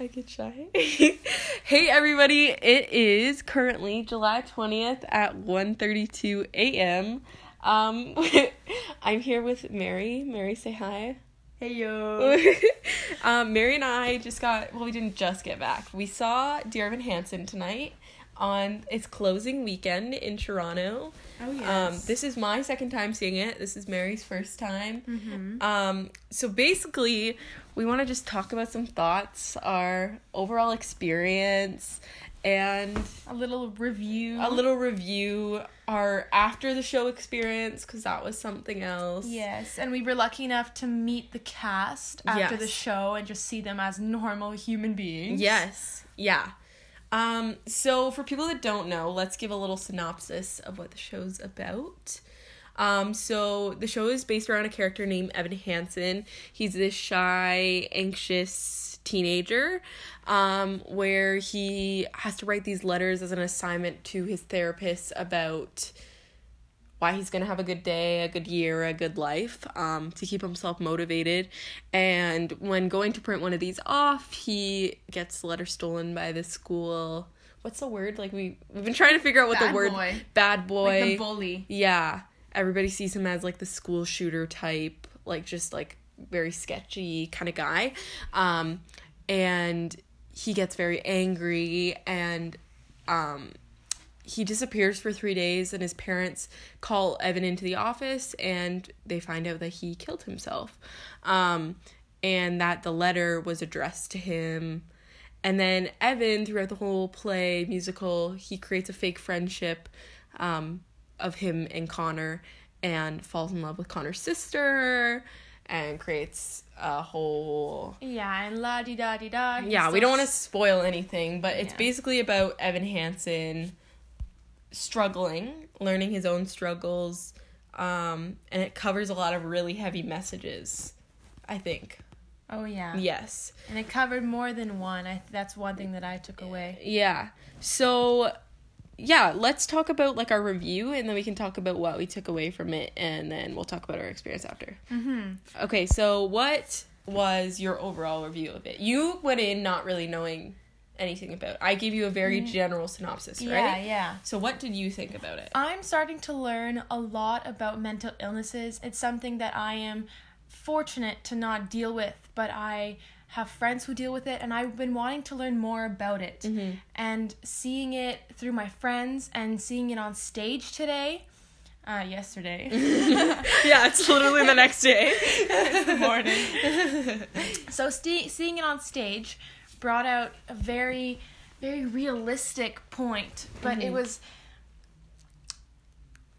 I get shy. hey everybody, it is currently July 20th at 1:32 a.m. Um I'm here with Mary. Mary say hi. Hey yo. um, Mary and I just got well, we didn't just get back. We saw Dear Evan Hansen tonight on its closing weekend in Toronto. Oh yes. Um, this is my second time seeing it. This is Mary's first time. Mhm. Um, so basically, we want to just talk about some thoughts, our overall experience, and a little review. a little review, our after the show experience, because that was something else. Yes, and we were lucky enough to meet the cast after the show and just see them as normal human beings. Yes. Yeah. Um, so for people that don't know, let's give a little synopsis of what the show's about. Um, so the show is based around a character named Evan Hansen. He's this shy, anxious teenager, um, where he has to write these letters as an assignment to his therapist about why he's gonna have a good day, a good year, a good life, um, to keep himself motivated. And when going to print one of these off, he gets the letter stolen by the school. What's the word? Like we we've been trying to figure out what Bad the word boy. bad boy. Like the bully. yeah, everybody sees him as like the school shooter type, like just like very sketchy kind of guy. Um, and he gets very angry and um he disappears for three days and his parents call evan into the office and they find out that he killed himself um, and that the letter was addressed to him and then evan throughout the whole play musical he creates a fake friendship um, of him and connor and falls in love with connor's sister and creates a whole Yeah, and la di da di da. yeah, we don't want to spoil anything, but it's Yeah. basically about Evan Hansen struggling, learning his own struggles, um, and it covers a lot of really heavy messages. I think. Oh yeah. Yes. And it covered more than one. I that's one thing that I took away. Yeah. So, yeah, let's talk about like our review, and then we can talk about what we took away from it, and then we'll talk about our experience after. Mhm. Okay, so what was your overall review of it? You went in not really knowing anything about. It. I gave you a very general synopsis, right? Yeah, yeah. So what did you think about it? I'm starting to learn a lot about mental illnesses. It's something that I am fortunate to not deal with, but I have friends who deal with it, and I've been wanting to learn more about it. Mm-hmm. And seeing it through my friends and seeing it on stage today, uh, yesterday, yeah, it's literally the next day. morning. so st- seeing it on stage brought out a very very realistic point but it was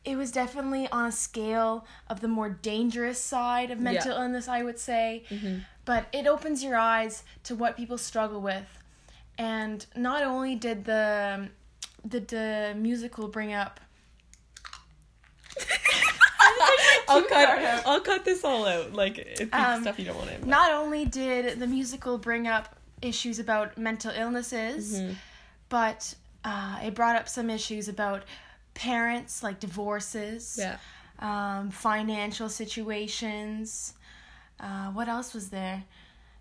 it was definitely on a scale of the more dangerous side of mental illness i would say but it opens your eyes to what people struggle with and not only did the did the musical bring up I'll cut. out. I'll cut this all out. Like it's Um, stuff you don't want to. not only did the musical bring up issues about mental illnesses, Mm-hmm. but uh, it brought up some issues about parents, like divorces, Yeah. um, financial situations. Uh, what else was there?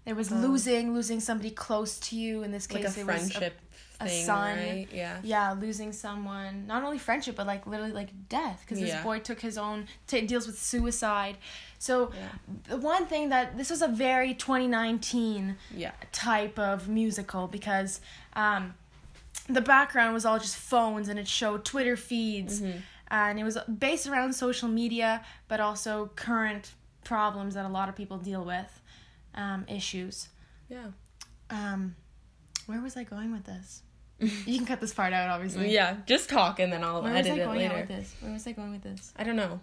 There was losing, losing somebody close to you. In this Um, Like case, a it was friendship a thing, son. right? Yeah. yeah, losing someone. Not only friendship, but like literally like death, because Yeah. this boy took his own t- deals with suicide. So Yeah. the one thing that this was a very 2019 Yeah. type of musical because um, the background was all just phones and it showed Twitter feeds Mm-hmm. and it was based around social media but also current problems that a lot of people deal with, um, issues. Yeah. Um, where was I going with this? You can cut this part out, obviously. Yeah. Just talk and then I'll Where was edit I it later. with this? Where was I going with this? I don't know.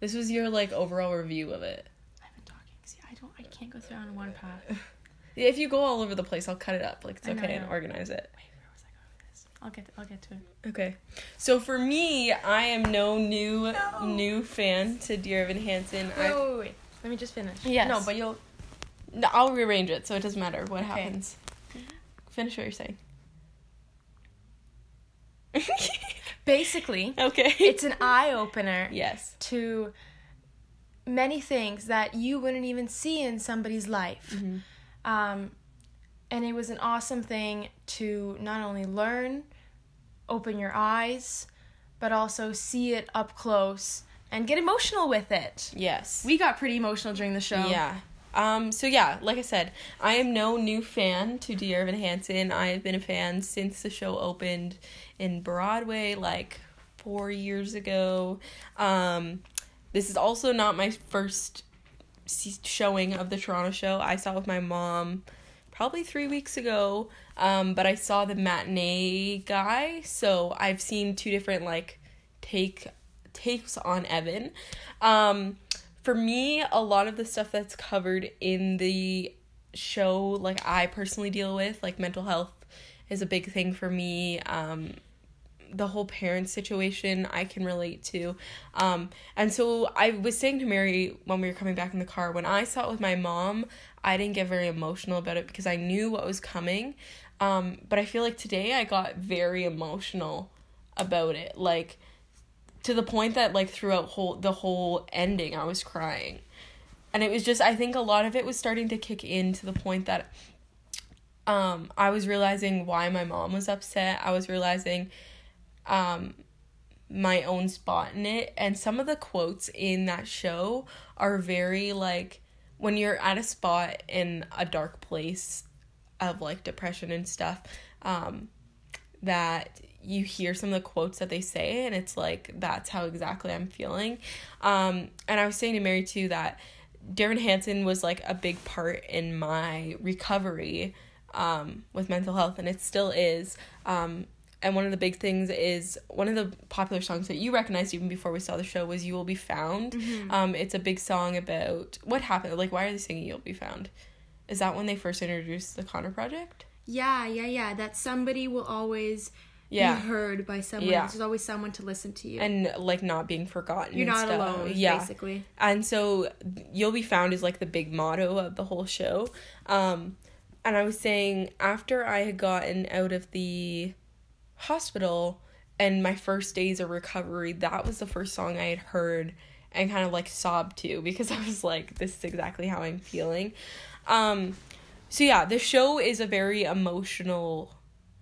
This was your like overall review of it. I've been talking. See, I don't. I can't go through on one path. If you go all over the place, I'll cut it up. Like it's I okay I and organize it. Wait, where was I going with this? I'll get. I'll get to it. Okay. So for me, I am no new No. new fan to Dear Evan Hansen. Wait, I wait, wait, wait. Let me just finish. Yes. No, but you'll. no, I'll rearrange it so it doesn't matter what Okay. happens. Finish what you're saying. Basically, okay. it's an eye opener yes. to many things that you wouldn't even see in somebody's life. Mm-hmm. Um, and it was an awesome thing to not only learn, open your eyes, but also see it up close and get emotional with it. Yes. We got pretty emotional during the show. Yeah. Um, so yeah, like I said, I am no new fan to Dear Evan Hansen. I have been a fan since the show opened in Broadway like four years ago. Um, this is also not my first showing of the Toronto show. I saw it with my mom probably three weeks ago. Um, but I saw the matinee guy, so I've seen two different like take takes on Evan. Um, for me, a lot of the stuff that's covered in the show, like I personally deal with, like mental health is a big thing for me. Um, the whole parent situation I can relate to. Um, and so I was saying to Mary when we were coming back in the car, when I saw it with my mom, I didn't get very emotional about it because I knew what was coming. Um, but I feel like today I got very emotional about it. Like, to the point that like throughout whole the whole ending I was crying. And it was just I think a lot of it was starting to kick in to the point that um I was realizing why my mom was upset. I was realizing um my own spot in it and some of the quotes in that show are very like when you're at a spot in a dark place of like depression and stuff um that you hear some of the quotes that they say and it's like that's how exactly I'm feeling. Um and I was saying to Mary too that Dear Evan Hansen was like a big part in my recovery um with mental health and it still is. Um and one of the big things is one of the popular songs that you recognized even before we saw the show was "You Will Be Found." Mm-hmm. Um, it's a big song about what happened. Like, why are they singing "You'll Be Found"? Is that when they first introduced the Connor Project? Yeah, yeah, yeah. That somebody will always yeah. be heard by someone. Yeah. There's always someone to listen to you. And like not being forgotten. You're not stuff. alone, yeah. basically. And so you'll be found is like the big motto of the whole show. Um and I was saying after I had gotten out of the hospital and my first days of recovery, that was the first song I had heard and kind of like sobbed to because I was like, this is exactly how I'm feeling. Um so yeah, the show is a very emotional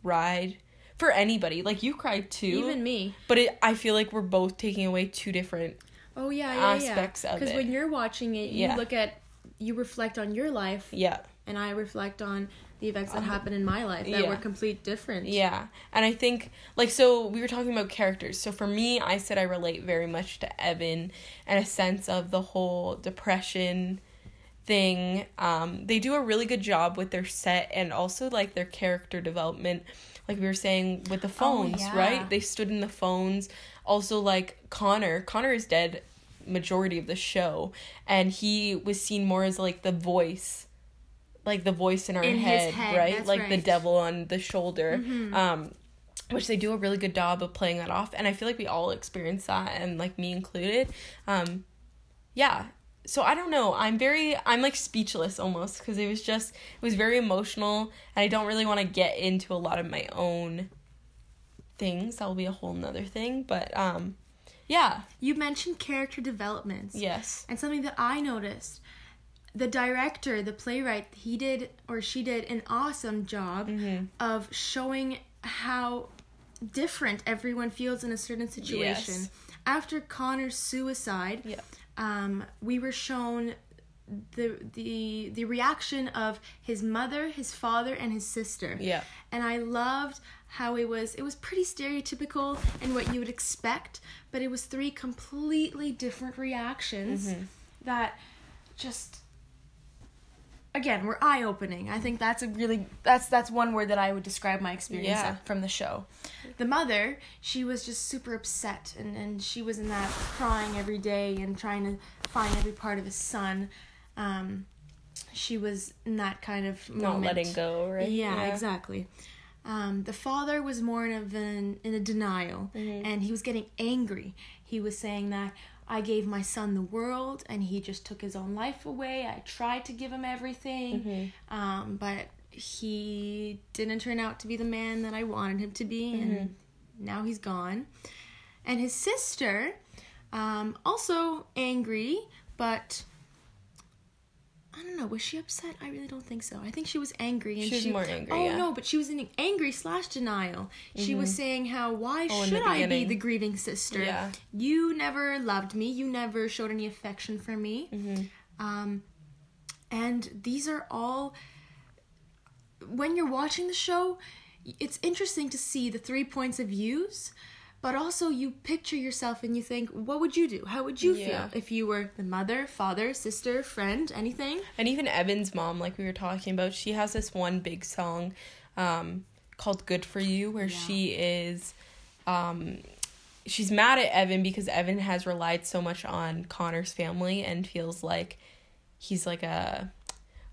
ride for anybody. Like you cried too. Even me. But it, I feel like we're both taking away two different oh yeah, yeah aspects yeah. of it. Because when you're watching it, you yeah. look at you reflect on your life. Yeah. And I reflect on the events that happened in my life that yeah. were complete different. Yeah. And I think like so we were talking about characters. So for me, I said I relate very much to Evan and a sense of the whole depression thing. Um they do a really good job with their set and also like their character development like we were saying with the oh, phones, oh, yeah. right? They stood in the phones. Also, like Connor, Connor is dead majority of the show, and he was seen more as like the voice, like the voice in our in head, head, right? Like right. the devil on the shoulder. Mm-hmm. Um, which they do a really good job of playing that off, and I feel like we all experience that, and like me included. Um, yeah, so I don't know. I'm very I'm like speechless almost because it was just it was very emotional and I don't really want to get into a lot of my own things. That will be a whole nother thing. But um yeah. You mentioned character developments. Yes. And something that I noticed. The director, the playwright, he did or she did an awesome job mm-hmm. of showing how different everyone feels in a certain situation. Yes. After Connor's suicide, yeah um, we were shown the the the reaction of his mother, his father, and his sister. Yeah. And I loved how it was it was pretty stereotypical and what you would expect, but it was three completely different reactions mm-hmm. that just again were eye opening. I think that's a really that's that's one word that I would describe my experience yeah. from the show. The mother, she was just super upset and, and she was in that crying every day and trying to find every part of his son. Um, she was in that kind of moment. Not letting go, right? Yeah, yeah. exactly. Um, the father was more in a, in a denial mm-hmm. and he was getting angry. He was saying that I gave my son the world and he just took his own life away. I tried to give him everything, mm-hmm. um, but he didn't turn out to be the man that I wanted him to be, mm-hmm. and now he's gone. And his sister, um, also angry, but I don't know. Was she upset? I really don't think so. I think she was angry. And She was more angry, Oh yeah. no, but she was in angry slash denial. She was saying how why Oh, should I be the grieving sister? Yeah. You never loved me. You never showed any affection for me. Mm-hmm. Um, and these are all. When you're watching the show, it's interesting to see the three points of views, but also you picture yourself and you think, what would you do? How would you Yeah. feel if you were the mother, father, sister, friend, anything? And even Evan's mom, like we were talking about, she has this one big song um, called Good For You, where she is. Um, she's mad at Evan because Evan has relied so much on Connor's family and feels like he's like a.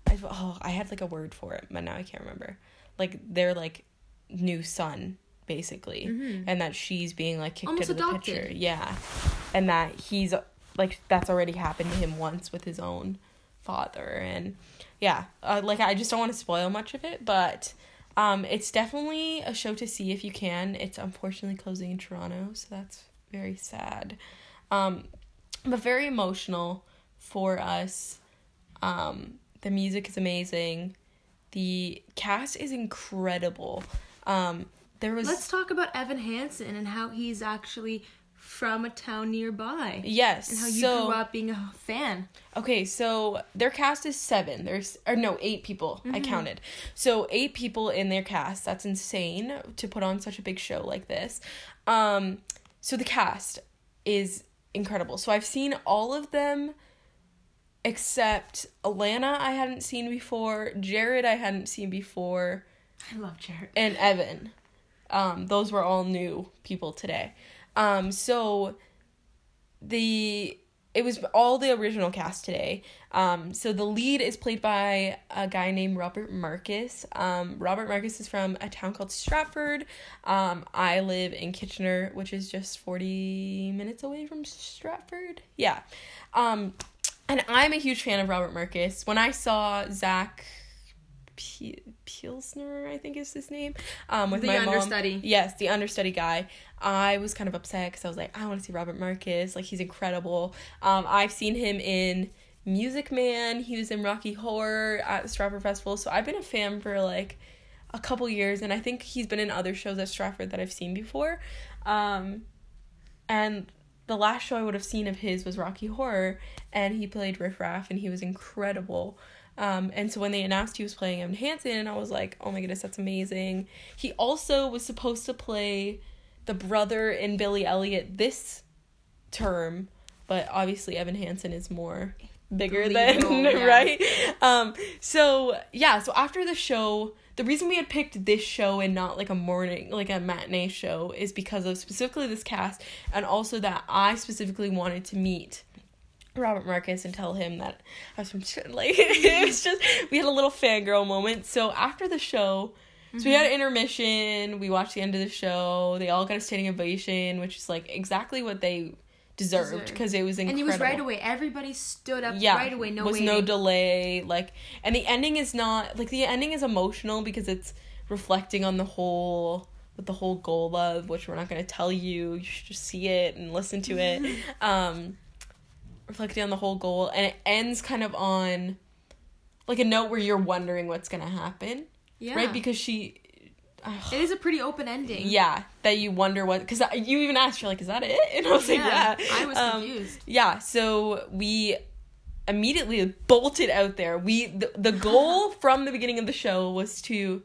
I, oh, I had like a word for it, but now I can't remember. Like they're like new son, basically, and that she's being like kicked Mm-hmm. Almost out of the picture. Yeah, and that he's like that's already happened to him once with his own father, and yeah, uh, like I just don't want to spoil much of it, but um, it's definitely a show to see if you can. It's unfortunately closing in Toronto, so that's very sad, um, but very emotional for us. Um, the music is amazing. The cast is incredible. Um, there was Let's talk about Evan Hansen and how he's actually from a town nearby. yes, And how you so grew up being a fan. Okay, so their cast is seven. There's or no, eight people. I counted. So eight people in their cast. That's insane to put on such a big show like this. Um, so the cast is incredible. So I've seen all of them except Alana I hadn't seen before, Jared I hadn't seen before, I love Jared. and Evan. Um, those were all new people today. Um, so the it was all the original cast today. Um, so the lead is played by a guy named Robert Markus. Um, Robert Markus is from a town called Stratford. Um, I live in Kitchener, which is just forty minutes away from Stratford. Yeah. Um, and I'm a huge fan of Robert Markus. When I saw Zach P- Pilsner, I think is his name, um, with The my mom. Yes, the understudy guy. I was kind of upset because I was like, I want to see Robert Markus. Like he's incredible. Um, I've seen him in Music Man. He was in Rocky Horror at the Stratford Festival. So I've been a fan for like a couple years, and I think he's been in other shows at Stratford that I've seen before. Um, and the last show I would have seen of his was Rocky Horror, and he played Riff Raff, and he was incredible. Um, and so when they announced he was playing Evan Hansen, and I was like, oh my goodness, that's amazing. He also was supposed to play the brother in Billy Elliot this term, but obviously Evan Hansen is more bigger than yeah. right. Um, so yeah, so after the show, the reason we had picked this show and not like a morning, like a matinee show, is because of specifically this cast, and also that I specifically wanted to meet Robert Markus and tell him that I was from like it was just we had a little fangirl moment. So after the show, so we had an intermission, we watched the end of the show, they all got a standing ovation, which is like exactly what they deserved because it was incredible. And he was right away. Everybody stood up Yeah, right away. No was waiting. no delay. Like, and the ending is not like the ending is emotional because it's reflecting on the whole with the whole goal of which we're not going to tell you. You should just see it and listen to it. um, reflecting on the whole goal, and it ends kind of on like a note where you're wondering what's going to happen, yeah. right? Because she. it is a pretty open ending. yeah, that you wonder what because you even asked, you're like, "Is that it?" And I was like, "Yeah." I was Um, confused. yeah, so we immediately bolted out there. We the, the goal from the beginning of the show was to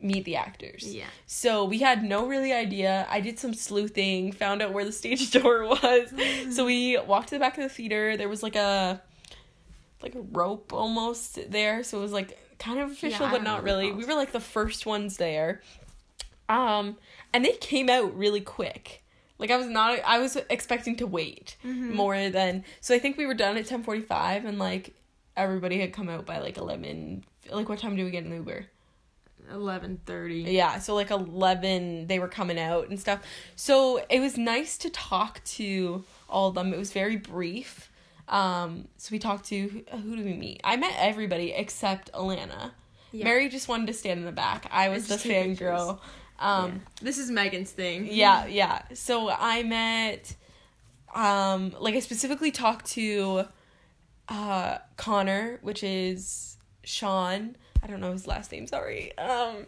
meet the actors. Yeah. So we had no really idea. I did some sleuthing, found out where the stage door was. so we walked to the back of the theater. There was like a like a rope almost there, so it was like kind of official I but don't really. We were like the first ones there. Um and they came out really quick. Like I was not I was expecting to wait Mm-hmm. more than so I think we were done at 10:45 and like everybody had come out by like 11 like what time do we get an Uber? Eleven thirty. Yeah, so like 11 they were coming out and stuff. So it was nice to talk to all of them. It was very brief. Um so we talked to who, who did we meet? I met everybody except Alana. Yeah. Mary just wanted to stand in the back. I was the just take fangirl. Um This is Meghan's thing. yeah, yeah. So I met um like I specifically talked to uh, Connor, which is Sean. I don't know his last name. Sorry. Um,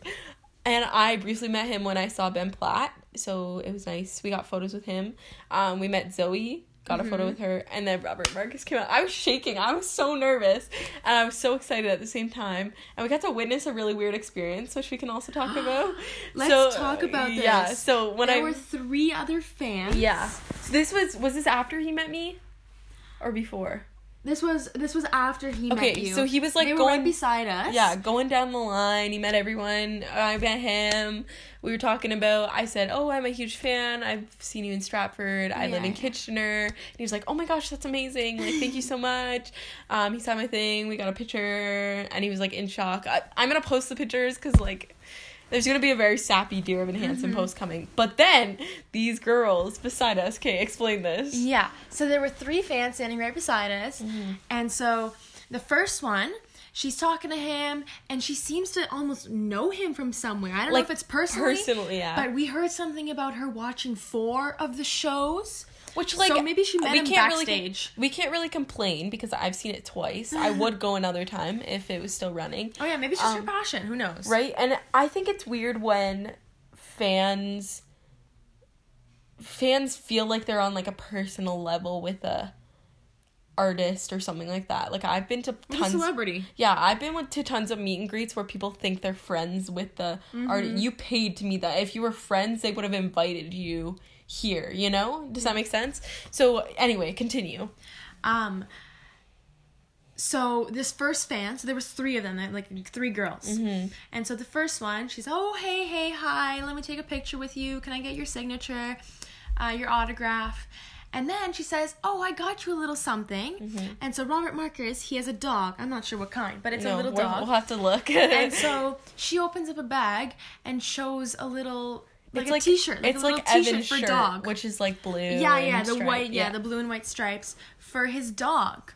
and I briefly met him when I saw Ben Platt, so it was nice. We got photos with him. Um, we met Zoe, got a photo with her, and then Robert Markus came out. I was shaking. I was so nervous, and I was so excited at the same time. And we got to witness a really weird experience, which we can also talk about. Let's So, talk about this. Yeah. So when there I were three other fans. yeah, so this was was this after he met me, or before? This was this was after he Okay, met you. so he was, like, they were going- right beside us. Yeah, going down the line, he met everyone. I met him. We were talking about. I said, "Oh, I'm a huge fan. I've seen you in Stratford. I live Yeah. in Kitchener." And he was like, "Oh my gosh, that's amazing! Like, thank you so much." Um, he saw my thing. We got a picture, and he was like in shock. I, I'm gonna post the pictures because like. There's gonna be a very sappy Dear Evan Hansen post coming, but then these girls beside us. Okay, explain this. Yeah. So there were three fans standing right beside us. Mm-hmm. And so the first one, she's talking to him and she seems to almost know him from somewhere. I don't Like, know if it's personally. personally, yeah. But we heard something about her watching four of the shows. Which like So maybe she met him Really, backstage. we can't really complain because I've seen it twice. I would go another time if it was still running. Oh yeah, maybe it's just Um, her passion. Who knows? Right? And I think it's weird when fans fans feel like they're on like a personal level with a artist or something like that. Like I've been to tons celebrity. yeah, I've been with, to tons of meet and greets where people think they're friends with the art. You paid to meet that. If you were friends, they would have invited you here. You know? Does that make sense? So anyway, continue. Um. So this first fan, so there was three of them, like three girls, Mm-hmm. and so the first one, she's oh hey hey hi, let me take a picture with you. Can I get your signature, uh, your autograph? And then she says, "Oh, I got you a little something." And so Robert Markus, he has a dog. I'm not sure what kind, but it's a little dog. We'll have to look. and so she opens up a bag and shows a little like it's a like t-shirt, like it's a little like t-shirt Evan's for shirt, dog. which is like blue. Yeah, and yeah, the striped, white, yeah. the blue and white stripes for his dog.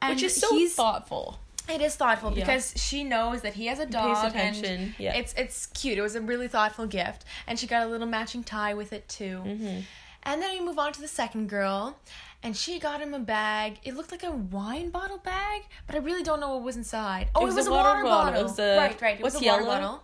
And which is so he's thoughtful. it is thoughtful Yeah. because she knows that he has a dog attention, and yeah. it's it's cute. It was a really thoughtful gift, and she got a little matching tie with it too. Mm-hmm. And then we move on to the second girl, and she got him a bag. It looked like a wine bottle bag, but I really don't know what was inside. Oh, it was, a water, bottle. It was a- right, right. It was a yellow? water bottle.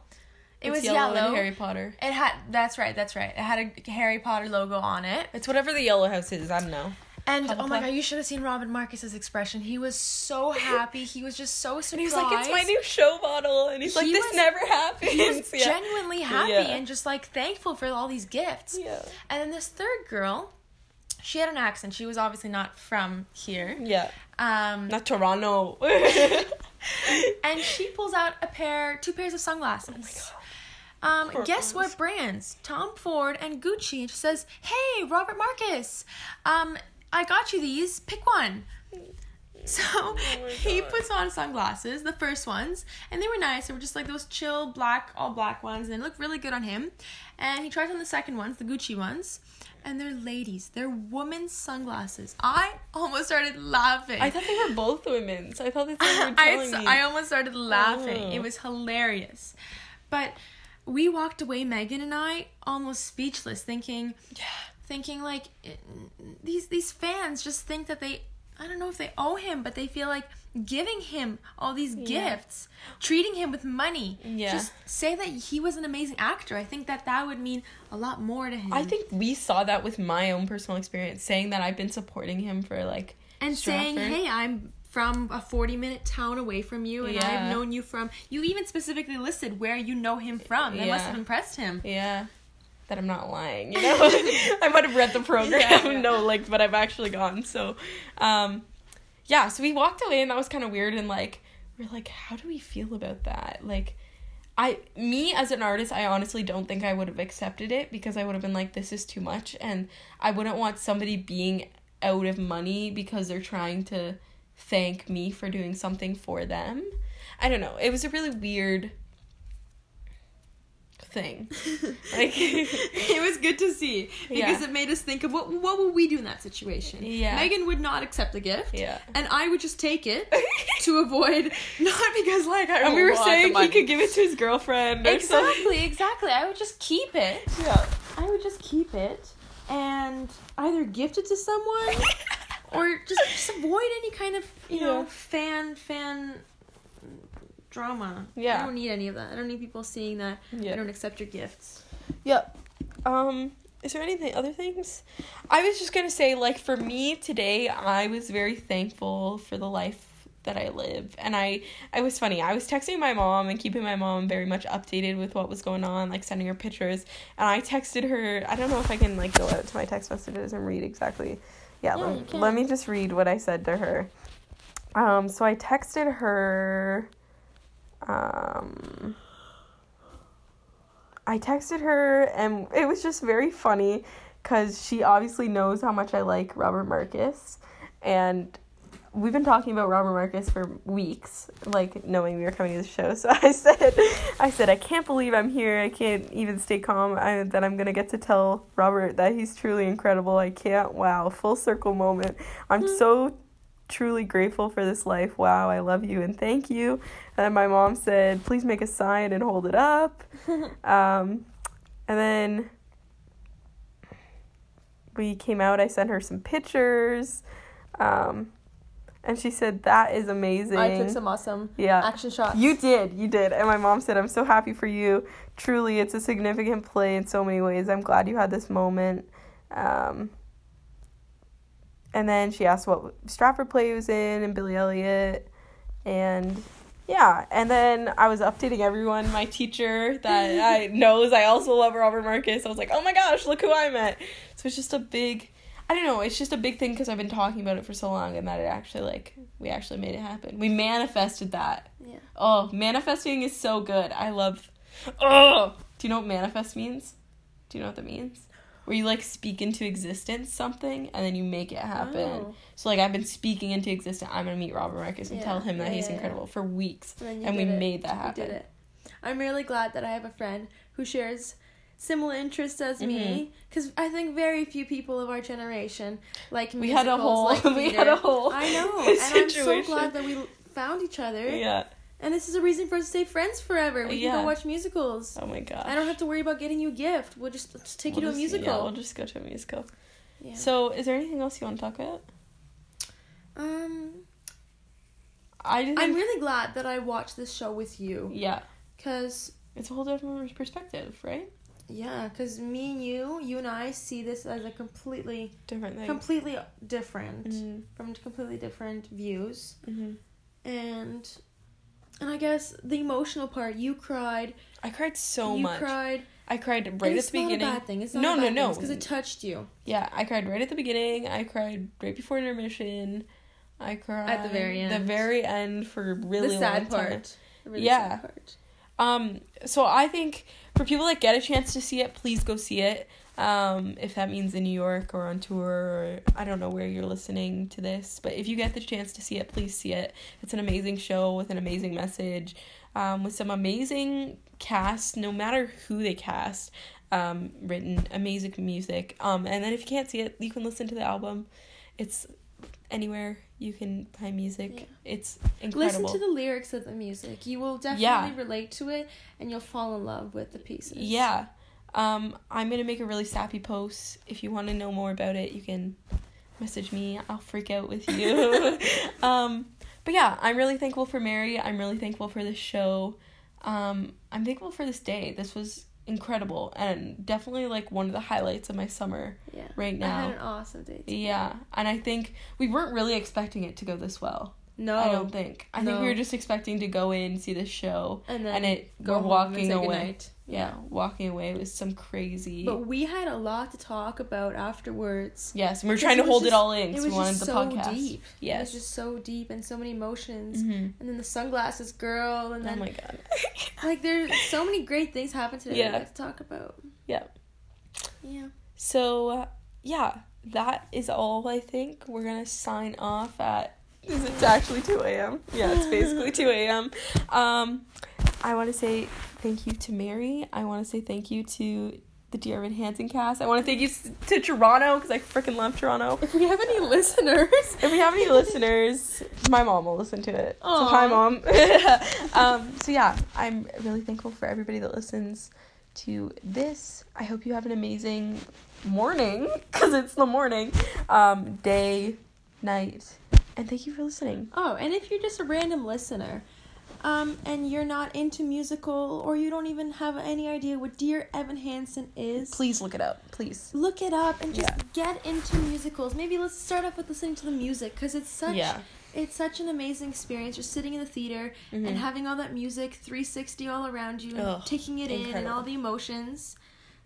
It It's was yellow, yellow. and Harry Potter. It had that's right, that's right. It had a Harry Potter logo on it. It's whatever the yellow house is. I don't know. And oh my Hufflepuff. god, you should have seen Robin Markus's expression. He was so happy. He was just so surprised. And he's like, "It's my new show bottle," and he's like, He "This was- never happens." He was Yeah. genuinely happy Yeah. and just like thankful for all these gifts. Yeah. And then this third girl, she had an accent. She was obviously not from here. Yeah. Um, Not Toronto. and she pulls out a pair, two pairs of sunglasses. Um, guess what brands? Tom Ford and Gucci. Says, "Hey, Robert Markus, um, I got you these. Pick one." So he puts on sunglasses, the first ones, and they were nice. They were just like those chill black, all black ones, and they looked really good on him. And he tries on the second ones, the Gucci ones, and they're ladies. They're women's sunglasses. I almost started laughing. I thought they were both women's. I thought that's what you were I, telling me. I almost started laughing. Oh. It was hilarious. But we walked away, Meghan and I, almost speechless, thinking, thinking like it- these these fans just think that they. I don't know if they owe him, but they feel like giving him all these Yeah. gifts, treating him with money. Yeah. Just say that he was an amazing actor. I think that that would mean a lot more to him. I think we saw that with my own personal experience, saying that I've been supporting him for like and saying, "Hey, I'm from a 40 minute town away from you, and Yeah. I've known you from." You even specifically listed where you know him from. That must have impressed him. Yeah. That I'm not lying, you know? I might have read the program, Yeah, yeah. no, like, but I've actually gone. So, um, yeah, so we walked away and that was kind of weird. And like, we're like, how do we feel about that? Like, I, me as an artist, I honestly don't think I would have accepted it because I would have been like, this is too much. And I wouldn't want somebody being out of money because they're trying to thank me for doing something for them. I don't know. It was a really weird thing. Like, it was good to see because Yeah. it made us think of what what would we do in that situation. Yeah. Meghan would not accept the gift. Yeah. and I would just take it to avoid not because like I and we were saying he could give it to his girlfriend. Or something. exactly exactly. I would just keep it. Yeah. I would just keep it and either gift it to someone or just just avoid any kind of you know fan fan drama. Yeah. I don't need any of that. I don't need people seeing that. Yeah. I don't accept your gifts. Yep. Um, is there anything other things? I was just gonna say, like for me today, I was very thankful for the life that I live, and I I was funny. I was texting my mom and keeping my mom very much updated with what was going on, like sending her pictures, and I texted her. I don't know if I can like go out to my text messages and read exactly. Yeah, let, let me just read what I said to her. Um, so I texted her. Um. I texted her and it was just very funny because she obviously knows how much I like Robert Markus and we've been talking about Robert Markus for weeks, like knowing we were coming to the show. So I said, I said, I can't believe I'm here. I can't even stay calm. I, that I'm gonna get to tell Robert that he's truly incredible. I can't. Wow, full circle moment. I'm so truly grateful for this life. Wow, I love you and thank you. And my mom said, please make a sign and hold it up. Um, and then we came out. I sent her some pictures. Um, and she said, that is amazing. I took some awesome Yeah. action shots. You did, you did. And my mom said, I'm so happy for you. Truly, it's a significant play in so many ways. I'm glad you had this moment. Um, and then she asked what Stratford play he was in and Billy Elliot. And yeah, and then I was updating everyone. My teacher that I knows I also love Robert Markus. I was like, oh my gosh, look who I met. So it's just a big, I don't know, it's just a big thing because I've been talking about it for so long and that it actually, like, we actually made it happen. We manifested that. Yeah. Oh, manifesting is so good. I love. Oh, do you know what manifest means? Do you know what that means? Where you like speak into existence something and then you make it happen. Oh. So like I've been speaking into existence. I'm gonna meet Robert Markus and Yeah, tell him that yeah, he's yeah, incredible for weeks, And, and we it. made that happen. did it. I'm really glad that I have a friend who shares similar interests as Mm-hmm. me because I think very few people of our generation like We had a whole- like we had a whole I know, and I'm so glad that we found each other. Yeah. And this is a reason for us to stay friends forever. We can go watch musicals. Oh my god. I don't have to worry about getting you a gift. We'll just, just take you to a musical. Yeah, we'll just go to a musical. Yeah. So, is there anything else you want to talk about? um, I didn't. I'm really glad that I watched this show with you Yeah, because it's a whole different perspective, right? Yeah, because me and you, you and I see this as a completely, Different thing. completely different Mhm. from completely different views, Mhm. and and I guess the emotional part. You cried. I cried so you much. You cried. I cried right at the beginning. It's not a bad thing. It's not No, no, no. because it touched you. Yeah, I cried right at the beginning. I cried right before intermission. I cried At the very end. The very end for really the sad long time. The really Yeah. sad part. Um, so I think for people that get a chance to see it, please go see it. Um, if that means in New York or on tour or I don't know where you're listening to this, but if you get the chance to see it, please see it. It's an amazing show with an amazing message, um, with some amazing cast, no matter who they cast. Um, written amazing music. Um, and then if you can't see it, you can listen to the album. It's anywhere you can find music. Yeah. It's incredible. Listen to the lyrics of the music. You will definitely Yeah. relate to it and you'll fall in love with the pieces. Yeah. Um, I'm gonna make a really sappy post. If you want to know more about it, you can message me. I'll freak out with you. um, but yeah, I'm really thankful for Mary. I'm really thankful for this show. Um, I'm thankful for this day. This was incredible and definitely like one of the highlights of my summer Yeah. right now. I had an awesome day. Yeah, and I think we weren't really expecting it to go this well. No. I don't think. I think we were just expecting to go in, see the show, and then and it go we're walking away. Yeah, walking away was some crazy. But we had a lot to talk about afterwards. yes, and we we're trying to hold it all in It because was we wanted just the so podcast. deep. It was just so deep and so many emotions. hmm And then the sunglasses girl, and Oh my god. like there's so many great things happened today Yeah. to talk about. Yeah. Yeah. So uh, yeah, that is all. I think we're gonna sign off at. It's actually two a.m. Yeah, it's basically two a.m. Um, I want to say thank you to Mary. I want to say thank you to the Dear Evan Hansen cast. I want to thank you to Toronto because I freaking love Toronto. If we have any listeners, If we have any listeners, my mom will listen to it. So hi, mom. um, so yeah, I'm really thankful for everybody that listens to this. I hope you have an amazing morning because it's the morning, um, day, night. And thank you for listening. Oh, and if you're just a random listener, um, and you're not into musical or you don't even have any idea what Dear Evan Hansen is, Please look it up. Please. look it up and just Yeah. get into musicals. Maybe let's start off with listening to the music because it's such Yeah. it's such an amazing experience. Just sitting in the theater and having all that music 360 all around you, and Mm-hmm. Ugh, taking it in and all the emotions.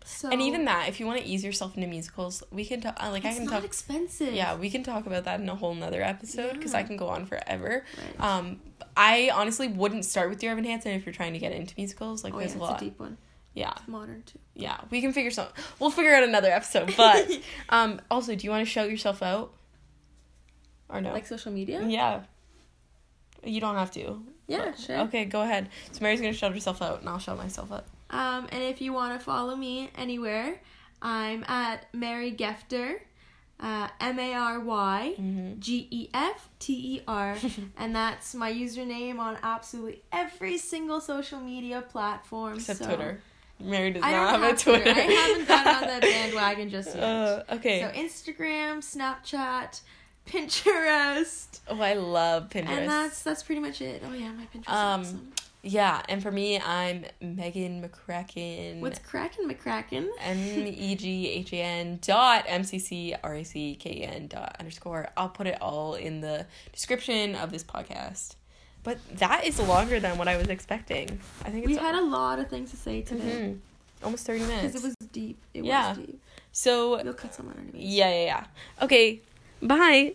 So And even that, if you want to ease yourself into musicals, we can talk. Like I it's can not talk. expensive. Yeah, we can talk about that in a whole nother episode because I can go on forever. Right. Um, I honestly wouldn't start with Dear Evan Hansen if you're trying to get into musicals. Like oh there's it's a lot. a deep one. yeah, Modern too. yeah. We can figure some. We'll figure out another episode. But um, also, do you want to shout yourself out? Or no? Like social media. yeah. You don't have to. Yeah, But- sure. Okay, go ahead. So Mary's gonna shout herself out, and I'll shout myself out. Um, and if you want to follow me anywhere, I'm at Mary Gefter, uh, M A R Y Mm-hmm. G E F T E R, and that's my username on absolutely every single social media platform. Except so- Twitter. Mary does I not don't have, a Twitter. I haven't gotten on that bandwagon just yet. Uh, okay. So Instagram, Snapchat, Pinterest, oh, I love Pinterest. and that's that's pretty much it. Oh yeah, my Pinterest. Um, is awesome. Yeah, and for me, I'm Meghan McCracken. What's cracking, McCracken? M E G H A N dot M C C R A C K E N dot underscore. I'll put it all in the description of this podcast. But that is longer than what I was expecting. I think it's We had a lot of things to say today Mhm. almost thirty minutes. because it was deep. It Yeah. was deep. so We'll cut some out anyways. yeah, yeah, yeah. Okay, bye.